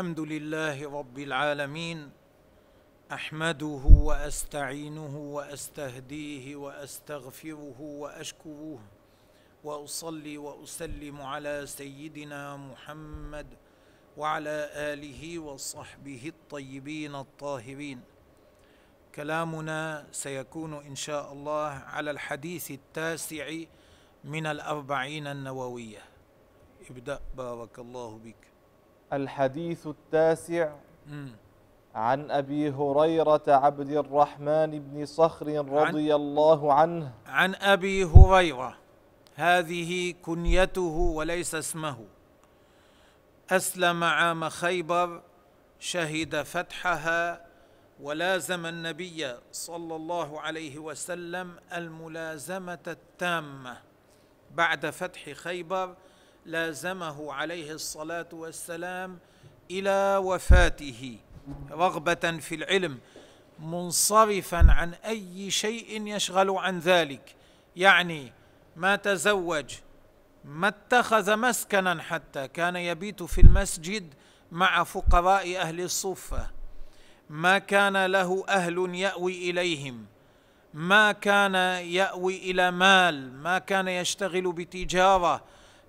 الحمد لله رب العالمين أحمده وأستعينه وأستهديه وأستغفره وأشكره وأصلي وأسلم على سيدنا محمد وعلى آله وصحبه الطيبين الطاهرين. كلامنا سيكون إن شاء الله على الحديث التاسع من الأربعين النووية. ابدأ بارك الله بك الحديث التاسع عن أبي هريرة عبد الرحمن بن صخر رضي الله عنه. عن أبي هريرة. هذه كنيته وليس اسمه. أسلم عام خيبر شهد فتحها ولازم النبي صلى الله عليه وسلم الملازمة التامة. بعد فتح خيبر لازمه عليه الصلاة والسلام إلى وفاته رغبة في العلم منصرفا عن أي شيء يشغل عن ذلك. يعني ما تزوج ما اتخذ مسكنا حتى كان يبيت في المسجد مع فقراء أهل الصفة. ما كان له أهل يأوي إليهم. ما كان يأوي إلى مال. ما كان يشتغل بتجارة.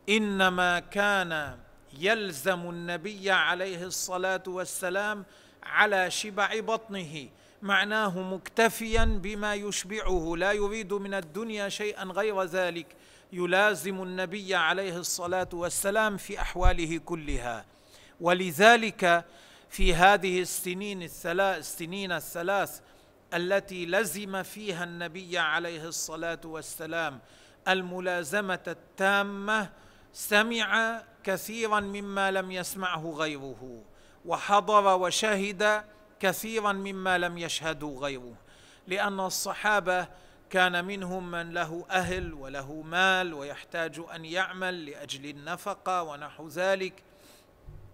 إنما كان يلزم النبي عليه الصلاة والسلام على شبع بطنه معناه مكتفيا بما يشبعه لا يريد من الدنيا شيئا غير ذلك. يلازم النبي عليه الصلاة والسلام في أحواله كلها. ولذلك في هذه السنين الثلاث السنين الثلاث التي لزم فيها النبي عليه الصلاة والسلام الملازمة التامة سمع كثيرا مما لم يسمعه غيره وحضر وشهد كثيرا مما لم يشهده غيره لأن الصحابة كان منهم من له أهل وله مال ويحتاج أن يعمل لأجل النفقة ونحو ذلك.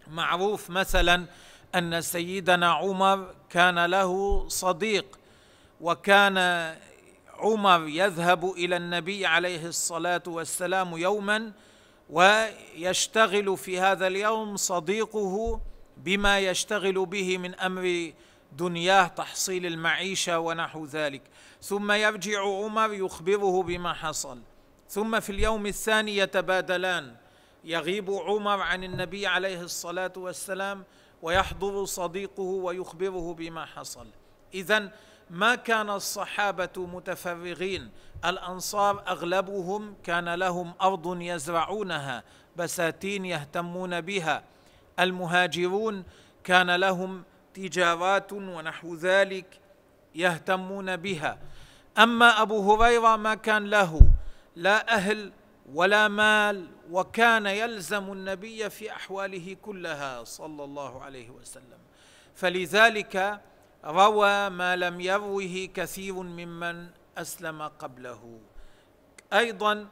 معروف مثلا أن سيدنا عمر كان له صديق وكان عمر يذهب إلى النبي عليه الصلاة والسلام يوما ويشتغل في هذا اليوم صديقه بما يشتغل به من أمر دنياه تحصيل المعيشة ونحو ذلك. ثم يرجع عمر يخبره بما حصل. ثم في اليوم الثاني يتبادلان. يغيب عمر عن النبي عليه الصلاة والسلام ويحضر صديقه ويخبره بما حصل. اذا ما كان الصحابة متفرغين. الأنصار أغلبهم كان لهم أرض يزرعونها بساتين يهتمون بها. المهاجرون كان لهم تجارات ونحو ذلك يهتمون بها. أما أبو هريرة ما كان له لا أهل ولا مال وكان يلزم النبي في أحواله كلها صلى الله عليه وسلم. فلذلك روى ما لم يروه كثير ممن أسلم قبله. أيضا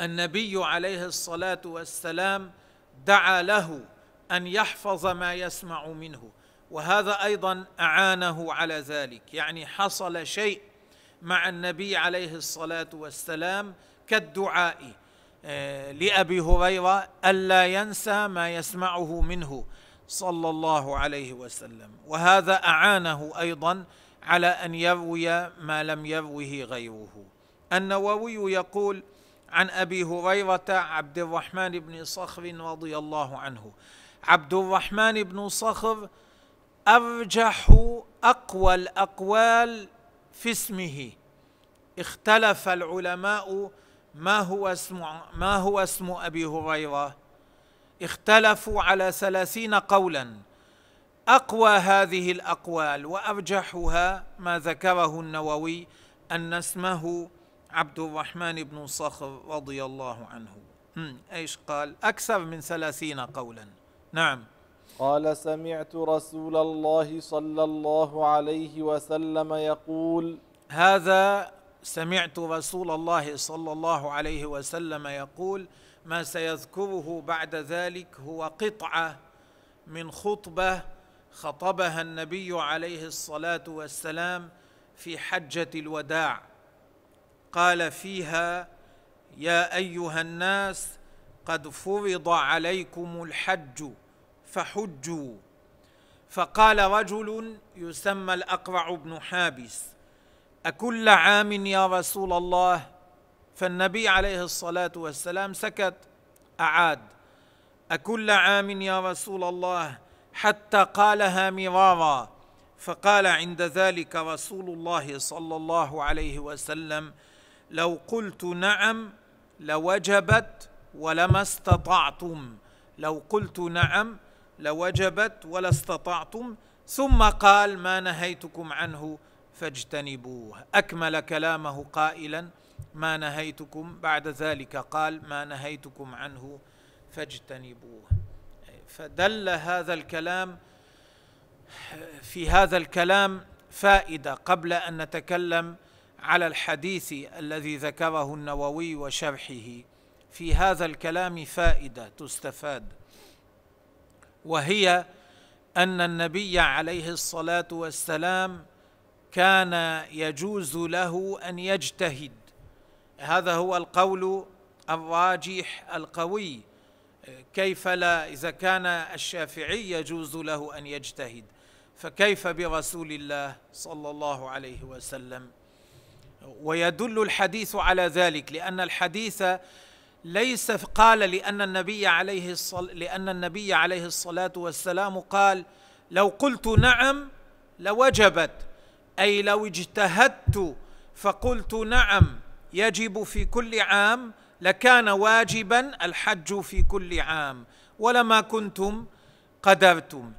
النبي عليه الصلاة والسلام دعا له أن يحفظ ما يسمع منه وهذا أيضا أعانه على ذلك. يعني حصل شيء مع النبي عليه الصلاة والسلام كالدعاء آه، لأبي هريرة ألا ينسى ما يسمعه منه. صلى الله عليه وسلم. وهذا أعانه أيضا على أن يروي ما لم يروه غيره. النووي يقول عن أبي هريرة عبد الرحمن بن صخر رضي الله عنه عبد الرحمن بن صخر أرجح أقوى الأقوال في اسمه. اختلف العلماء ما هو اسم ما هو اسم أبي هريرة. اختلفوا على ثلاثين قولا. أقوى هذه الأقوال وأرجحها ما ذكره النووي أن اسمه عبد الرحمن بن صخر رضي الله عنه. إيش قال؟ أكثر من ثلاثين قولا. نعم. قال سمعت رسول الله صلى الله عليه وسلم يقول هذا سمعت رسول الله صلى الله عليه وسلم يقول ما سيذكره بعد ذلك هو قطعة من خطبة خطبها النبي عليه الصلاة والسلام في حجة الوداع. قال فيها يا أيها الناس قد فرض عليكم الحج فحجوا فقال رجل يسمى الأقرع بن حابس أكل عام يا رسول الله؟ فالنبي عليه الصلاة والسلام سكت أعاد. أكل عام يا رسول الله حتى قالها مرارا. فقال عند ذلك رسول الله صلى الله عليه وسلم لو قلت نعم لوجبت ولما استطعتم. لو قلت نعم لوجبت ولا استطعتم. ثم قال ما نهيتكم عنه فاجتنبوه. أكمل كلامه قائلا. ما نهيتكم بعد ذلك؟ قال ما نهيتكم عنه فاجتنبوه. فدل هذا الكلام في هذا الكلام فائدة قبل أن نتكلم على الحديث الذي ذكره النووي وشرحه. في هذا الكلام فائدة تستفاد وهي أن النبي عليه الصلاة والسلام كان يجوز له أن يجتهد. هذا هو القول الراجح القوي. كيف لا إذا كان الشافعي يجوز له أن يجتهد فكيف برسول الله صلى الله عليه وسلم؟ ويدل الحديث على ذلك لأن الحديث ليس قال لأن النبي عليه الصل... لأن النبي عليه الصلاة والسلام قال لو قلت نعم لوجبت أي لو اجتهدت فقلت نعم يجب في كل عام لكان واجبا الحج في كل عام. ولما كنتم قدرتم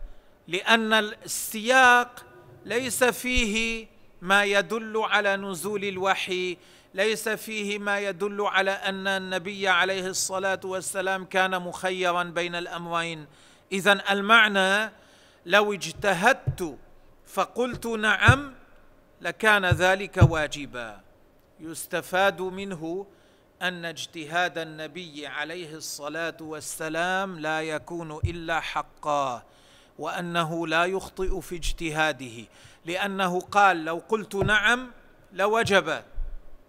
لأن السياق ليس فيه ما يدل على نزول الوحي ليس فيه ما يدل على أن النبي عليه الصلاة والسلام كان مخيرا بين الأمرين. اذا المعنى لو اجتهدت فقلت نعم لكان ذلك واجبا. يستفاد منه أن اجتهاد النبي عليه الصلاة والسلام لا يكون إلا حقا وأنه لا يخطئ في اجتهاده. لأنه قال لو قلت نعم لوجب.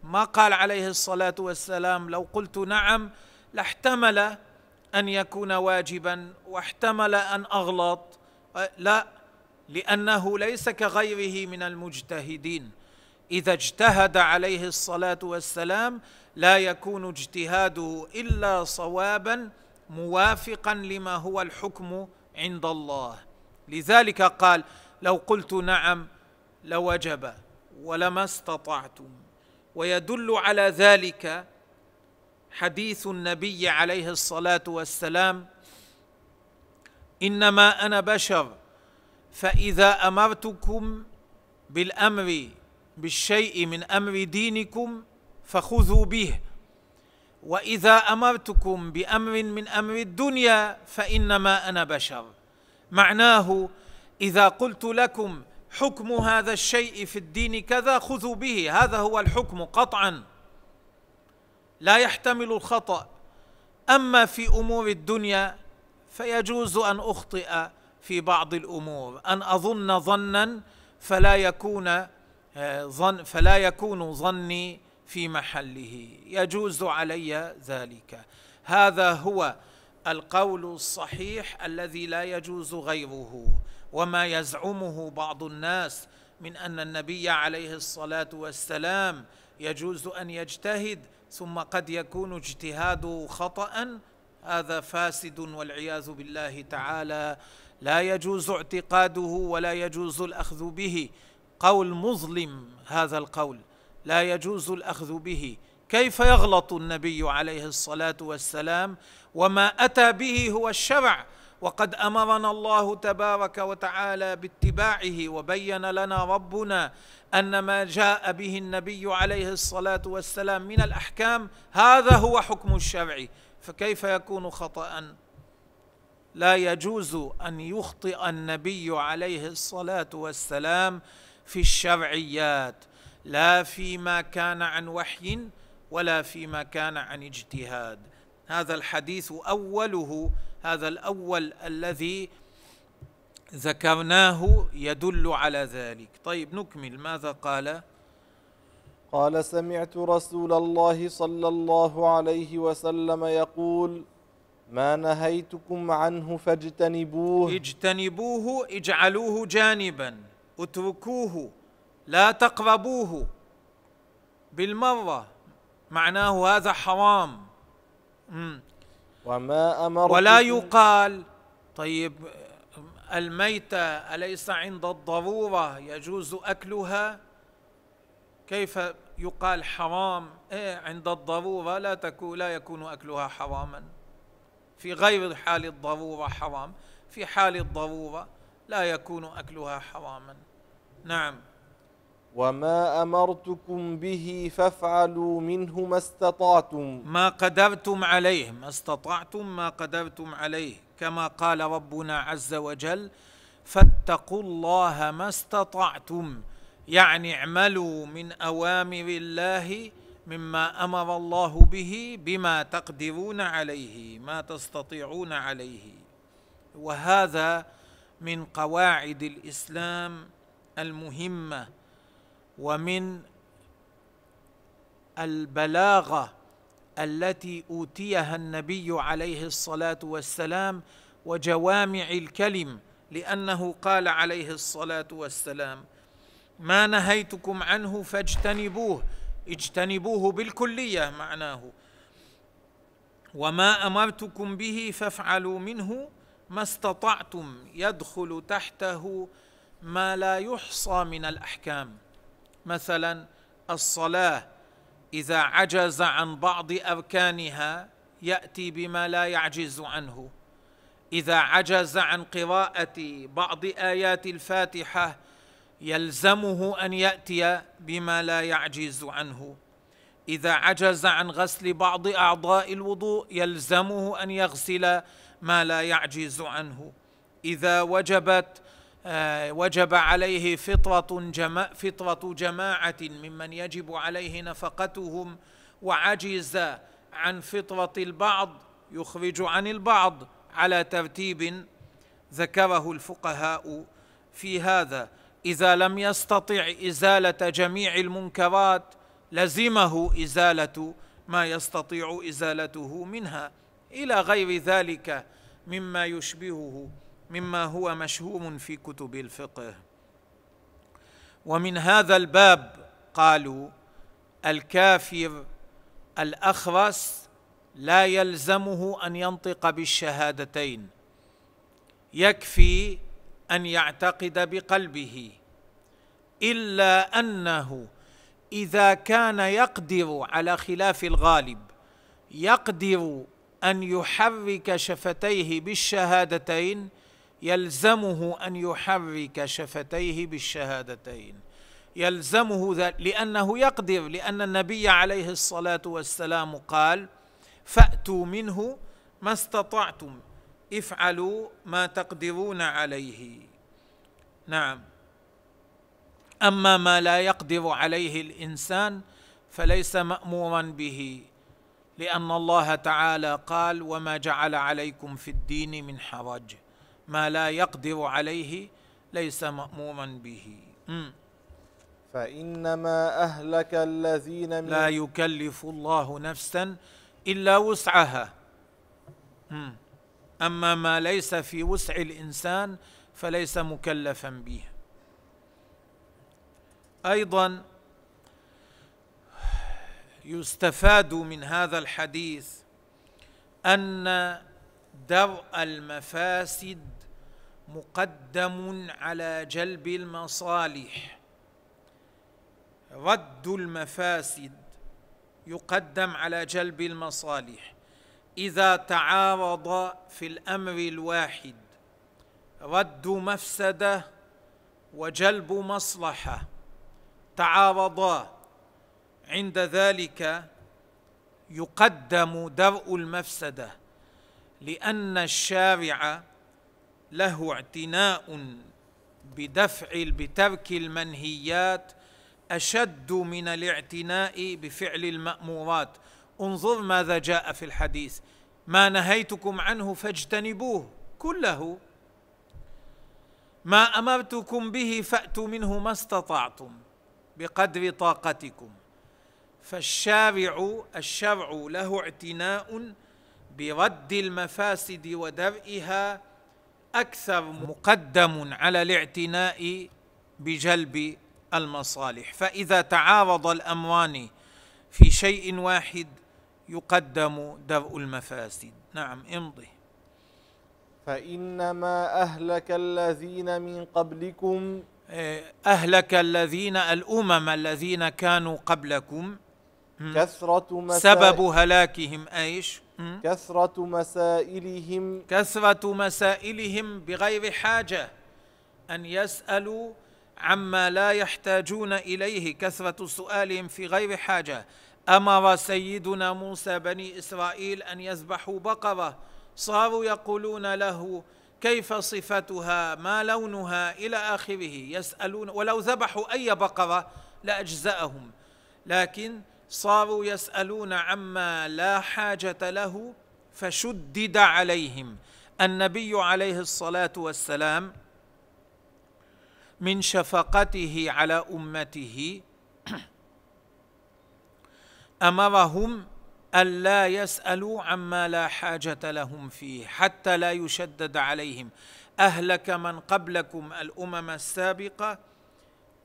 ما قال عليه الصلاة والسلام لو قلت نعم لاحتمل أن يكون واجبا واحتمل أن أغلط. لا لأنه ليس كغيره من المجتهدين. إذا اجتهد عليه الصلاة والسلام لا يكون اجتهاده إلا صوابا موافقا لما هو الحكم عند الله. لذلك قال لو قلت نعم لوجب ولما استطعتم ويدل على ذلك حديث النبي عليه الصلاة والسلام إنما أنا بشر فإذا أمرتكم بالأمر بالشيء من أمر دينكم فخذوا به. وإذا أمرتكم بأمر من أمر الدنيا فإنما أنا بشر. معناه إذا قلت لكم حكم هذا الشيء في الدين كذا خذوا به هذا هو الحكم قطعا. لا يحتمل الخطأ. أما في أمور الدنيا فيجوز أن أخطئ في بعض الأمور. أن أظن ظنا فلا يكون ظن فلا يكون ظني في محله. يجوز علي ذلك. هذا هو القول الصحيح الذي لا يجوز غيره. وما يزعمه بعض الناس من أن النبي عليه الصلاة والسلام يجوز أن يجتهد ثم قد يكون اجتهاده خطأ. هذا فاسد والعياذ بالله تعالى. لا يجوز اعتقاده ولا يجوز الأخذ به. قول مظلم هذا القول لا يجوز الأخذ به. كيف يغلط النبي عليه الصلاة والسلام؟ وما أتى به هو الشرع وقد أمرنا الله تبارك وتعالى باتباعه وبين لنا ربنا أن ما جاء به النبي عليه الصلاة والسلام من الأحكام هذا هو حكم الشرع. فكيف يكون خطا؟ لا يجوز أن يخطئ النبي عليه الصلاة والسلام في الشرعيات لا فيما كان عن وحي ولا فيما كان عن اجتهاد. هذا الحديث أوله هذا الأول الذي ذكرناه يدل على ذلك. طيب نكمل. ماذا قال؟ قال سمعت رسول الله صلى الله عليه وسلم يقول ما نهيتكم عنه فاجتنبوه. اجتنبوه اجعلوه جانبا. اتركوه لا تقربوه. بالمرة معناه هذا حرام. مم. وما أمرتكم ولا يقال طيب الميتة أليس عند الضرورة؟ يجوز أكلها؟ كيف يقال حرام؟ إيه عند الضرورة لا تكون لا يكون أكلها حراما. في غير حال الضرورة حرام. في حال الضرورة لا يكون أكلها حراما نعم. وما أمرتكم به فافعلوا منه ما استطعتم. ما قدرتم عليه ما استطعتم ما قدرتم عليه. كما قال ربنا عز وجل فاتقوا الله ما استطعتم. يعني اعملوا من أوامر الله مما أمر الله به بما تقدرون عليه ما تستطيعون عليه. وهذا من قواعد الإسلام المهمة ومن البلاغة التي أوتيها النبي عليه الصلاة والسلام وجوامع الكلم لأنه قال عليه الصلاة والسلام ما نهيتكم عنه فاجتنبوه اجتنبوه بالكلية معناه. وما أمرتكم به فافعلوا منه ما استطعتم يدخل تحته ما لا يحصى من الأحكام. مثلا الصلاة إذا عجز عن بعض أركانها يأتي بما لا يعجز عنه. إذا عجز عن قراءة بعض آيات الفاتحة يلزمه أن يأتي بما لا يعجز عنه. إذا عجز عن غسل بعض أعضاء الوضوء يلزمه أن يغسل ما لا يعجز عنه. إذا وجبت آه، وجب عليه فطرة جما فطرة جماعة ممن يجب عليه نفقتهم وعجز عن فطرة البعض يخرج عن البعض على ترتيب ذكره الفقهاء في هذا. إذا لم يستطع إزالة جميع المنكرات لزمه إزالة ما يستطيع إزالته منها. إلى غير ذلك مما يشبهه مما هو مشهور في كتب الفقه. ومن هذا الباب قالوا الكافر الأخرس لا يلزمه أن ينطق بالشهادتين. يكفي أن يعتقد بقلبه إلا أنه إذا كان يقدر على خلاف الغالب يقدر أن يحرك شفتيه بالشهادتين يلزمه أن يحرك شفتيه بالشهادتين. يلزمه ذلك لأنه يقدر لأن النبي عليه الصلاة والسلام قال فأتوا منه ما استطعتم افعلوا ما تقدرون عليه. نعم. أما ما لا يقدر عليه الإنسان فليس مأمورا به. لأن الله تعالى قال وما جعل عليكم في الدين من حرج. ما لا يقدر عليه ليس مأمورا به. فإنما أهلك الذين من لا يكلف الله نفسا إلا وسعها. أما ما ليس في وسع الإنسان فليس مكلفا به. أيضا يستفاد من هذا الحديث أن درء المفاسد مقدم على جلب المصالح. رد المفاسد يقدم على جلب المصالح. إذا تعارض في الأمر الواحد رد مفسده وجلب مصلحة تعارضا عند ذلك يقدم درء المفسدة لأن الشارع له اعتناء بدفع بترك المنهيات أشد من الاعتناء بفعل المأمورات. انظر ماذا جاء في الحديث. ما نهيتكم عنه فاجتنبوه كله. ما أمرتكم به فأتوا منه ما استطعتم بقدر طاقتكم. فالشارع الشرع له اعتناء برد المفاسد ودرئها أكثر مقدم على الاعتناء بجلب المصالح. فإذا تعارض الامران في شيء واحد يقدم درء المفاسد. نعم امضي. فإنما أهلك الذين من قبلكم. إيه، أهلك الذين الأمم الذين كانوا قبلكم كثرة مسائل سبب هلاكهم أيش؟ كثرة مسائلهم كثرة مسائلهم بغير حاجة. أن يسألوا عما لا يحتاجون إليه كثرة سؤالهم في غير حاجة. أمر سيدنا موسى بني إسرائيل أن يذبحوا بقرة. صاروا يقولون له كيف صفتها؟ ما لونها؟ إلى آخره. يسألون ولو ذبحوا أي بقرة لأجزأهم. لكن صاروا يسألون عما لا حاجة له فشدد عليهم. النبي عليه الصلاة والسلام من شفقته على أمته أمرهم الا يسألوا عما لا حاجة لهم فيه حتى لا يشدد عليهم. أهلك من قبلكم الأمم السابقة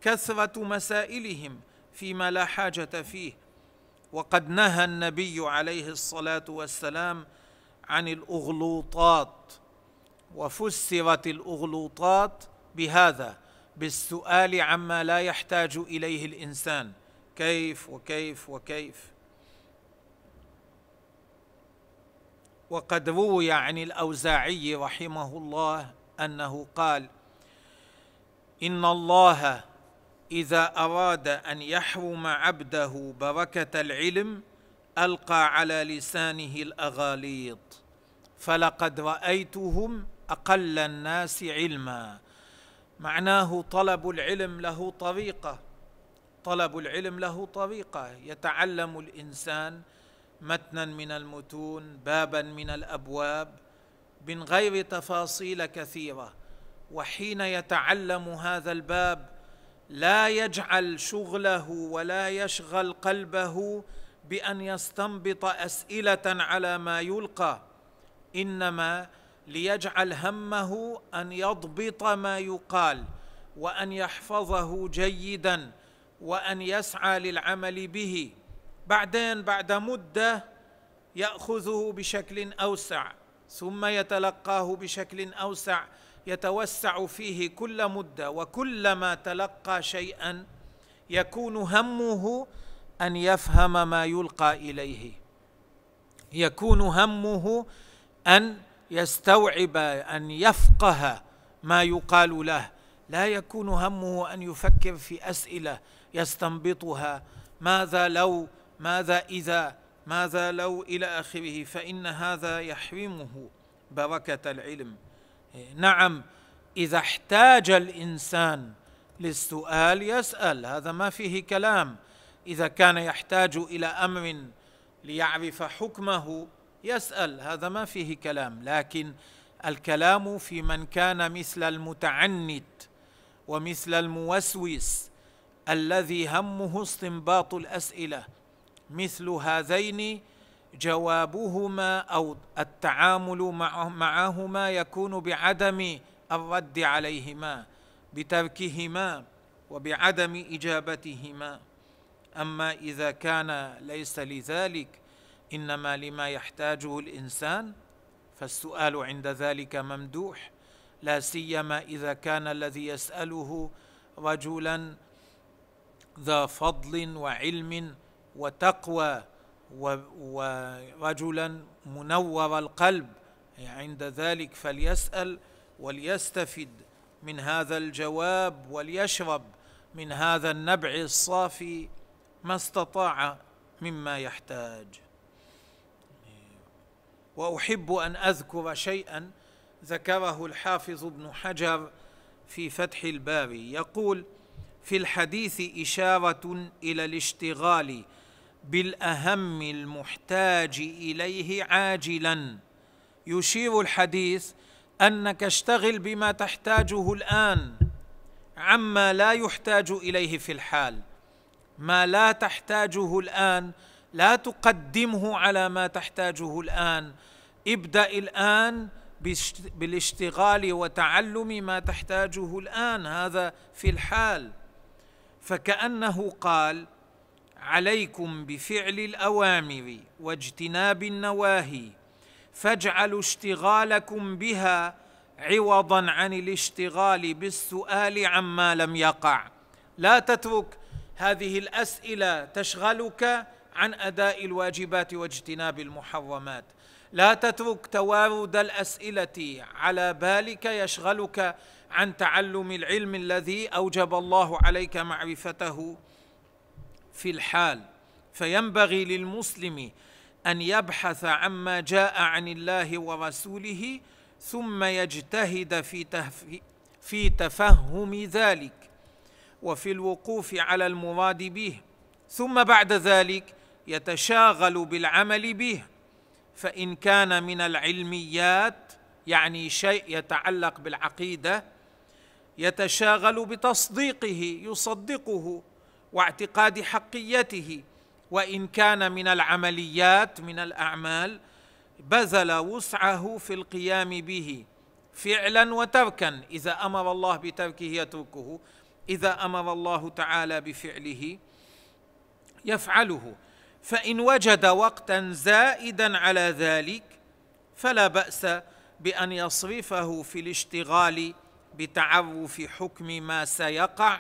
كثرة مسائلهم فيما لا حاجة فيه. وقد نهى النبي عليه الصلاة والسلام عن الأغلوطات وفسرت الأغلوطات بهذا بالسؤال عما لا يحتاج إليه الإنسان كيف وكيف وكيف. وقد روي عن الأوزاعي رحمه الله أنه قال إن الله إذا أراد أن يحرم عبده بركة العلم ألقى على لسانه الأغاليط. فلقد رأيتهم أقل الناس علما. معناه طلب العلم له طريقة. طلب العلم له طريقة. يتعلم الإنسان متنا من المتون بابا من الأبواب من غير تفاصيل كثيرة. وحين يتعلم هذا الباب لا يجعل شغله ولا يشغل قلبه بأن يستنبط أسئلة على ما يلقى إنما ليجعل همه أن يضبط ما يقال وأن يحفظه جيدا وأن يسعى للعمل به. بعدين بعد مدة يأخذه بشكل أوسع ثم يتلقاه بشكل أوسع يتوسع فيه كل مدة وكلما تلقى شيئا يكون همه أن يفهم ما يلقى إليه. يكون همه أن يستوعب أن يفقه ما يقال له. لا يكون همه أن يفكر في أسئلة يستنبطها. ماذا لو؟ ماذا إذا؟ ماذا لو؟ إلى آخره. فإن هذا يحرمه بركة العلم. نعم إذا احتاج الإنسان للسؤال يسأل هذا ما فيه كلام. إذا كان يحتاج إلى أمر ليعرف حكمه يسأل هذا ما فيه كلام. لكن الكلام في من كان مثل المتعنت ومثل الموسوس الذي همه استنباط الأسئلة مثل هذين جوابهما أو التعامل معهما يكون بعدم الرد عليهما بتركهما وبعدم إجابتهما. أما إذا كان ليس لذلك إنما لما يحتاجه الإنسان فالسؤال عند ذلك ممدوح. لا سيما إذا كان الذي يسأله رجلا ذا فضل وعلم وتقوى ورجلا منور القلب. عند ذلك فليسأل وليستفد من هذا الجواب وليشرب من هذا النبع الصافي ما استطاع مما يحتاج. وأحب أن أذكر شيئا ذكره الحافظ ابن حجر في فتح الباري. يقول في الحديث إشارة إلى الاشتغال بالأهم المحتاج إليه عاجلا. يشير الحديث أنك اشتغل بما تحتاجه الآن. عما لا يحتاج إليه في الحال. ما لا تحتاجه الآن لا تقدمه على ما تحتاجه الآن. ابدأ الآن بالاشتغال وتعلم ما تحتاجه الآن. هذا في الحال. فكأنه قال عليكم بفعل الأوامر واجتناب النواهي فاجعلوا اشتغالكم بها عوضا عن الاشتغال بالسؤال عما لم يقع. لا تترك هذه الأسئلة تشغلك عن أداء الواجبات واجتناب المحرمات. لا تترك توارد الأسئلة على بالك يشغلك عن تعلم العلم الذي أوجب الله عليك معرفته في الحال فينبغي للمسلم أن يبحث عما جاء عن الله ورسوله ثم يجتهد في في تفهم ذلك وفي الوقوف على المراد به. ثم بعد ذلك يتشاغل بالعمل به. فإن كان من العلميات يعني شيء يتعلق بالعقيدة يتشاغل بتصديقه يصدقه واعتقاد حقيته وإن كان من العمليات من الأعمال بذل وسعه في القيام به فعلا وتركا. إذا أمر الله بتركه يتركه إذا أمر الله تعالى بفعله يفعله. فإن وجد وقتا زائدا على ذلك فلا بأس بأن يصرفه في الاشتغال بتعرف حكم ما سيقع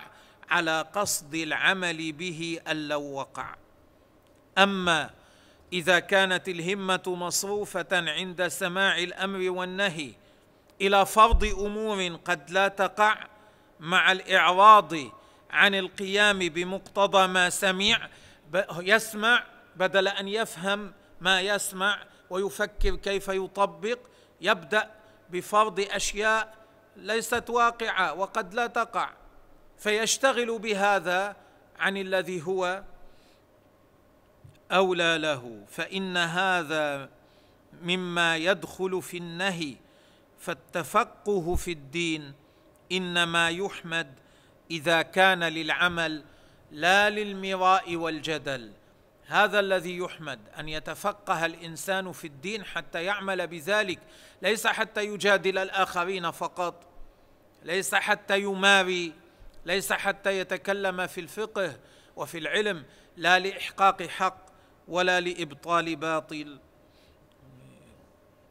على قصد العمل به ان لو وقع. أما إذا كانت الهمة مصروفة عند سماع الأمر والنهي إلى فرض أمور قد لا تقع مع الإعراض عن القيام بمقتضى ما سمع يسمع بدل أن يفهم ما يسمع ويفكر كيف يطبق يبدأ بفرض أشياء ليست واقعة وقد لا تقع. فيشتغل بهذا عن الذي هو أولى له. فإن هذا مما يدخل في النهي فالتفقه في الدين إنما يحمد إذا كان للعمل لا للمراء والجدل. هذا الذي يحمد أن يتفقه الإنسان في الدين حتى يعمل بذلك. ليس حتى يجادل الآخرين فقط ليس حتى يماري ليس حتى يتكلم في الفقه وفي العلم لا لإحقاق حق ولا لإبطال باطل.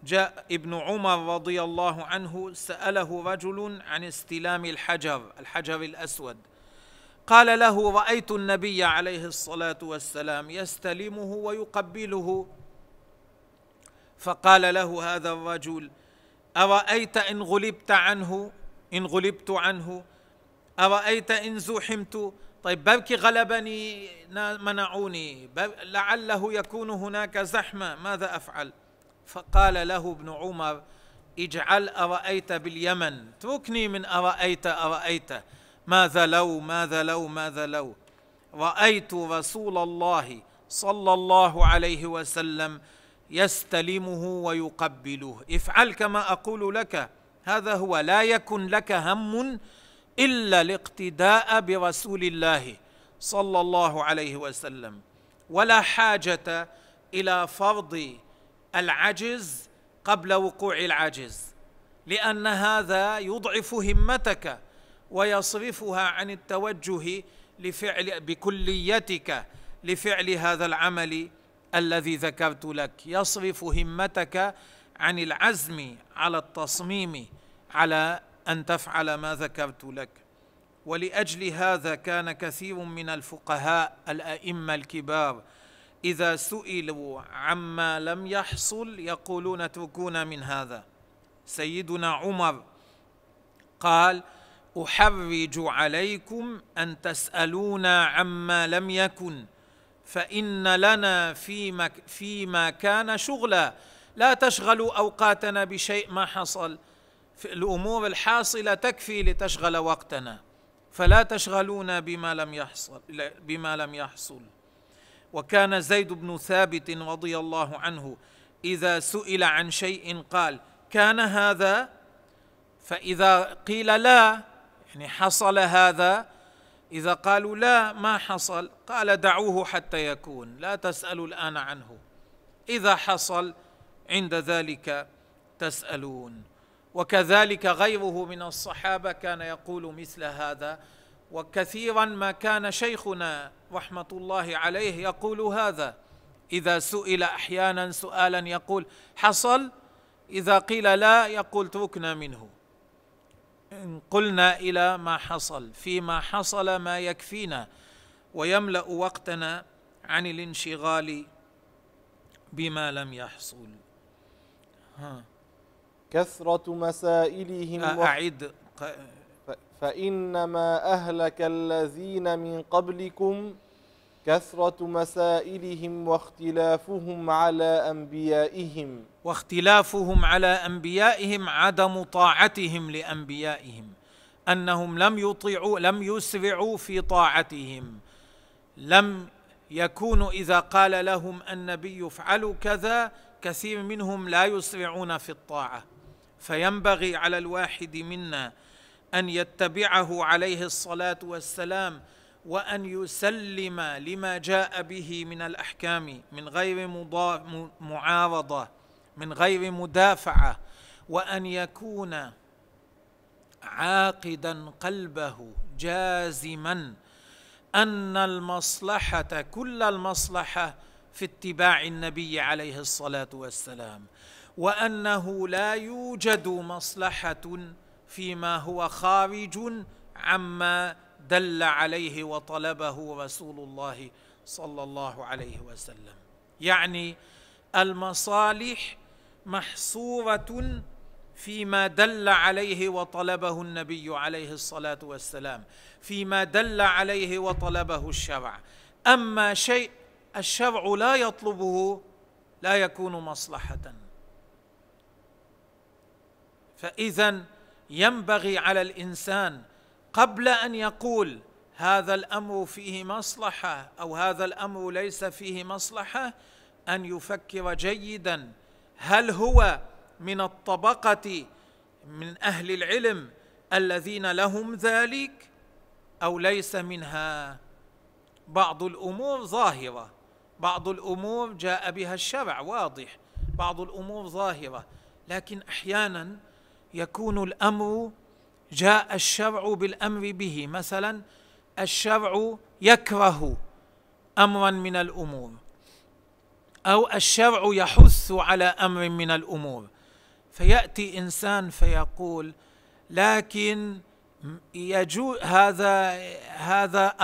جاء ابن عمر رضي الله عنه سأله رجل عن استلام الحجر الحجر الأسود. قال له رأيت النبي عليه الصلاة والسلام يستلمه ويقبله. فقال له هذا الرجل أرأيت إن غلبت عنه إن غلبت عنه؟ أرأيت إن زحمت طيب بركي غلبني منعوني. لعله يكون هناك زحمة ماذا أفعل؟ فقال له ابن عمر اجعل أرأيت باليمن. اتركني من أرأيت أرأيت. ماذا لو ماذا لو ماذا لو. رأيت رسول الله صلى الله عليه وسلم يستلمه ويقبله. افعل كما أقول لك. هذا هو لا يكن لك هم إلا الاقتداء برسول الله صلى الله عليه وسلم. ولا حاجة إلى فرض العجز قبل وقوع العجز لأن هذا يضعف همتك ويصرفها عن التوجه لفعل بكليتك لفعل هذا العمل الذي ذكرت لك. يصرف همتك عن العزم على التصميم على أن تفعل ما ذكرت لك. ولأجل هذا كان كثير من الفقهاء الأئمة الكبار إذا سئلوا عما لم يحصل يقولون اتركونا من هذا. سيدنا عمر قال أحرج عليكم أن تسألونا عما لم يكن فإن لنا فيما, فيما كان شغلا. لا تشغلوا أوقاتنا بشيء ما حصل. في الأمور الحاصلة تكفي لتشغل وقتنا. فلا تشغلونا بما لم يحصل بما لم يحصل. وكان زيد بن ثابت رضي الله عنه إذا سئل عن شيء قال كان هذا؟ فإذا قيل لا يعني حصل هذا إذا قالوا لا ما حصل؟ قال دعوه حتى يكون لا تسألوا الآن عنه. إذا حصل عند ذلك تسألون. وكذلك غيره من الصحابة كان يقول مثل هذا وكثيرا ما كان شيخنا رحمة الله عليه يقول هذا. إذا سئل أحيانا سؤالا يقول حصل؟ إذا قيل لا يقول اتركنا منه. قلنا إلى ما حصل فيما حصل ما يكفينا ويملأ وقتنا عن الانشغال بما لم يحصل. ها. كثرة مسائلهم أعد. فإنما أهلك الذين من قبلكم كثرة مسائلهم واختلافهم على أنبيائهم. واختلافهم على أنبيائهم عدم طاعتهم لأنبيائهم. أنهم لم يطيعوا لم يسرعوا في طاعتهم. لم يكونوا إذا قال لهم النبي افعلوا كذا كثير منهم لا يسرعون في الطاعة. فينبغي على الواحد منا أن يتبعه عليه الصلاة والسلام وأن يسلم لما جاء به من الأحكام من غير معارضة من غير مدافعة وأن يكون عاقدا قلبه جازما أن المصلحة كل المصلحة في اتباع النبي عليه الصلاة والسلام. وأنه لا يوجد مصلحة فيما هو خارج عما دل عليه وطلبه رسول الله صلى الله عليه وسلم. يعني المصالح محصورة فيما دل عليه وطلبه النبي عليه الصلاة والسلام فيما دل عليه وطلبه الشرع. أما شيء الشرع لا يطلبه لا يكون مصلحة. فإذا ينبغي على الإنسان قبل أن يقول هذا الأمر فيه مصلحة أو هذا الأمر ليس فيه مصلحة أن يفكر جيدا هل هو من الطبقة من أهل العلم الذين لهم ذلك أو ليس منها؟ بعض الأمور ظاهرة بعض الأمور جاء بها الشرع واضح بعض الأمور ظاهرة لكن أحيانا يكون الأمر جاء الشرع بالأمر به. مثلا الشرع يكره امرا من الأمور أو الشرع يحث على أمر من الأمور. فيأتي إنسان فيقول لكن يجوز هذا هذا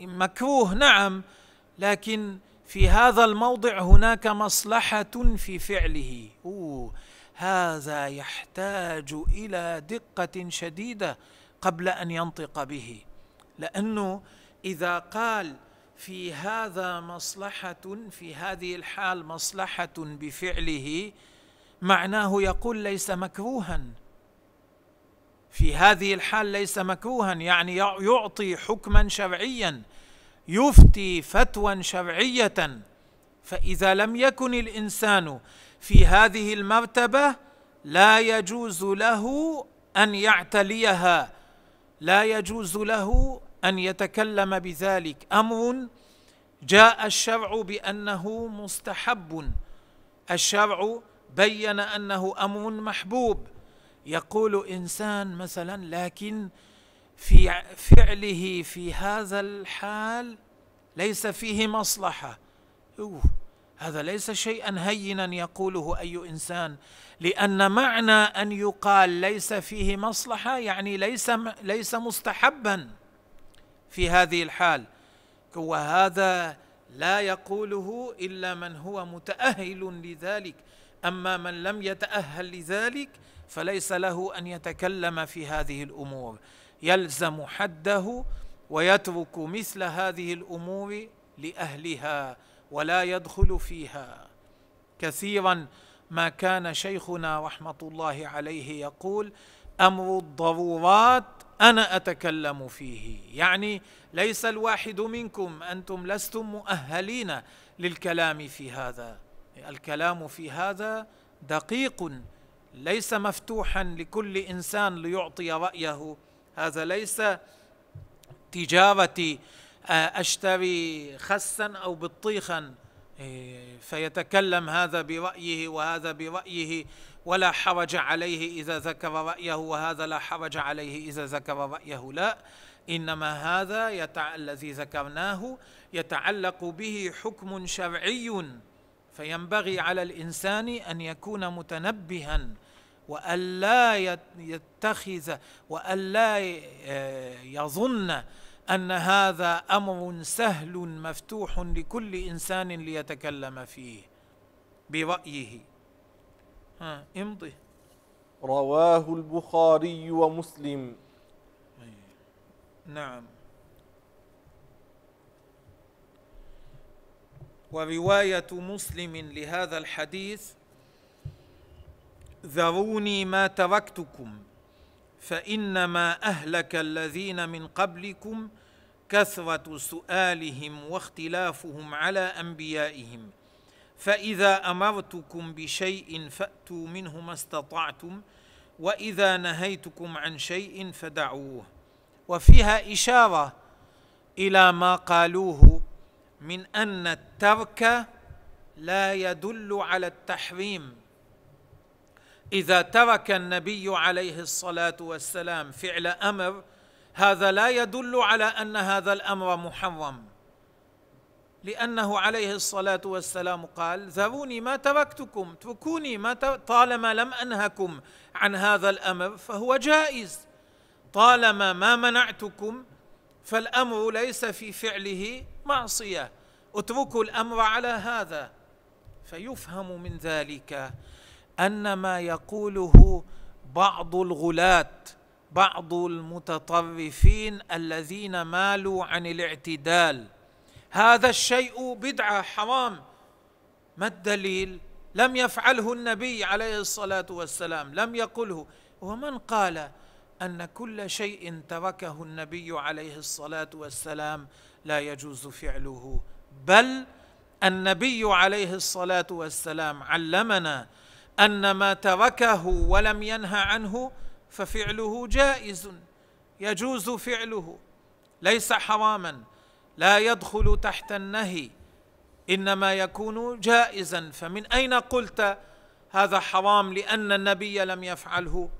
مكروه نعم لكن في هذا الموضع هناك مصلحة في فعله. أوه! هذا يحتاج إلى دقة شديدة قبل أن ينطق به. لأنه إذا قال في هذا مصلحة في هذه الحال مصلحة بفعله معناه يقول ليس مكروها. في هذه الحال ليس مكروها يعني يعطي حكما شرعيا يفتي فتوى شرعية. فإذا لم يكن الإنسان في هذه المرتبة لا يجوز له أن يعتليها لا يجوز له أن يتكلم بذلك. أمر جاء الشرع بأنه مستحب. الشرع بين أنه أمر محبوب. يقول إنسان مثلا لكن في فعله في هذا الحال ليس فيه مصلحة. أوه. هذا ليس شيئا هينا يقوله أي إنسان لأن معنى أن يقال ليس فيه مصلحة يعني ليس ليس مستحبا في هذه الحال. وهذا لا يقوله إلا من هو متأهل لذلك. أما من لم يتأهل لذلك فليس له أن يتكلم في هذه الأمور. يلزم حده ويترك مثل هذه الأمور لأهلها. ولا يدخل فيها. كثيرا ما كان شيخنا رحمة الله عليه يقول أمر الضرورات أنا أتكلم فيه. يعني ليس الواحد منكم أنتم لستم مؤهلين للكلام في هذا. الكلام في هذا دقيق ليس مفتوحا لكل إنسان ليعطي رأيه. هذا ليس تجارة آه، أشتري خسا أو بطيخا إيه، فيتكلم هذا برأيه وهذا برأيه ولا حرج عليه إذا ذكر رأيه وهذا لا حرج عليه إذا ذكر رأيه لا. إنما هذا يتع... الذي ذكرناه يتعلق به حكم شرعي. فينبغي على الإنسان أن يكون متنبها والا يتخذ والا آه، يظن أن هذا أمر سهل مفتوح لكل إنسان ليتكلم فيه برايه ها امضي. رواه البخاري ومسلم. نعم. وروايه مسلم لهذا الحديث ذروني ما تركتكم. فإنما أهلك الذين من قبلكم كثرة سؤالهم واختلافهم على أنبيائهم. فإذا أمرتكم بشيء فأتوا منه ما استطعتم وإذا نهيتكم عن شيء فدعوه. وفيها إشارة إلى ما قالوه من أن الترك لا يدل على التحريم. إذا ترك النبي عليه الصلاة والسلام فعل أمر هذا لا يدل على أن هذا الأمر محرم. لأنه عليه الصلاة والسلام قال ذروني ما تركتكم اتركوني ما طالما لم أنهكم عن هذا الأمر فهو جائز. طالما ما منعتكم فالأمر ليس في فعله معصية. اتركوا الأمر على هذا فيفهم من ذلك. أن ما يقوله بعض الغلاة بعض المتطرفين الذين مالوا عن الاعتدال. هذا الشيء بدعة حرام. ما الدليل؟ لم يفعله النبي عليه الصلاة والسلام لم يقله. ومن قال أن كل شيء تركه النبي عليه الصلاة والسلام لا يجوز فعله؟ بل النبي عليه الصلاة والسلام علمنا أن ما تركه ولم ينه عنه ففعله جائز يجوز فعله ليس حراما لا يدخل تحت النهي إنما يكون جائزا. فمن أين قلت هذا حرام لأن النبي لم يفعله؟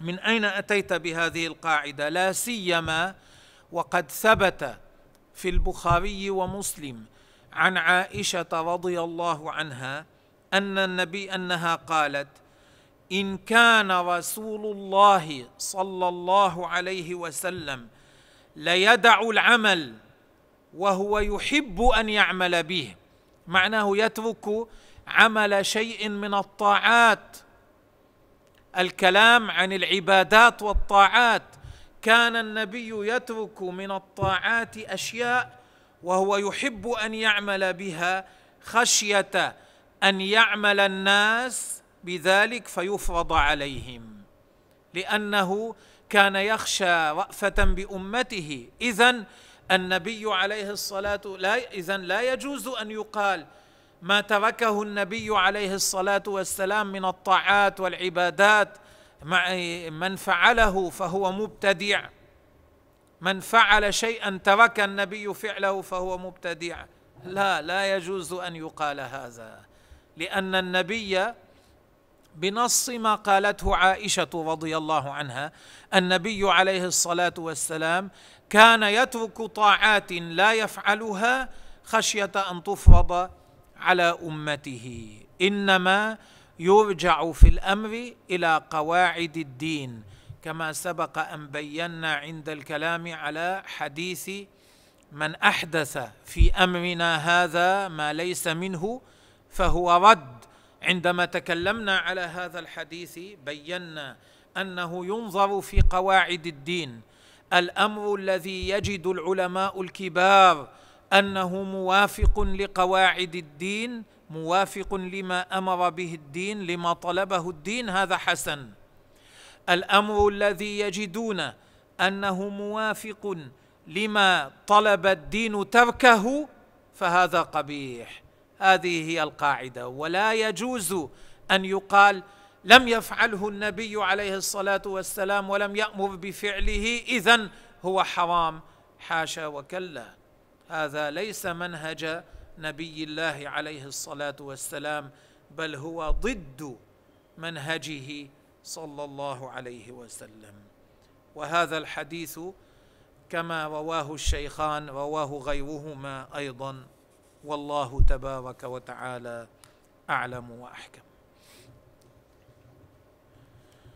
من أين أتيت بهذه القاعدة؟ لا سيما وقد ثبت في البخاري ومسلم عن عائشة رضي الله عنها أن النبي أنها قالت إن كان رسول الله صلى الله عليه وسلم ليدع العمل وهو يحب أن يعمل به معناه يترك عمل شيء من الطاعات. الكلام عن العبادات والطاعات. كان النبي يترك من الطاعات أشياء وهو يحب أن يعمل بها خشية أن يعمل الناس بذلك فيفرض عليهم لأنه كان يخشى رأفة بأمته. إذا النبي عليه الصلاة لا إذا لا يجوز أن يقال ما تركه النبي عليه الصلاة والسلام من الطاعات والعبادات مع من فعله فهو مبتدع. من فعل شيئا ترك النبي فعله فهو مبتدع. لا لا يجوز أن يقال هذا. لأن النبي بنص ما قالته عائشة رضي الله عنها. النبي عليه الصلاة والسلام كان يترك طاعات لا يفعلها خشية أن تفرض على أمته. إنما يرجع في الأمر إلى قواعد الدين كما سبق أن بينا عند الكلام على حديث من أحدث في أمرنا هذا ما ليس منه فهو رد. عندما تكلمنا على هذا الحديث بينا أنه ينظر في قواعد الدين. الأمر الذي يجد العلماء الكبار أنه موافق لقواعد الدين موافق لما أمر به الدين لما طلبه الدين هذا حسن. الأمر الذي يجدون أنه موافق لما طلب الدين تركه فهذا قبيح. هذه هي القاعدة. ولا يجوز أن يقال لم يفعله النبي عليه الصلاة والسلام ولم يأمر بفعله إذا هو حرام. حاشا وكلا. هذا ليس منهج نبي الله عليه الصلاة والسلام بل هو ضد منهجه صلى الله عليه وسلم. وهذا الحديث كما رواه الشيخان رواه غيرهما أيضا. والله تبارك وتعالى أعلم وأحكم.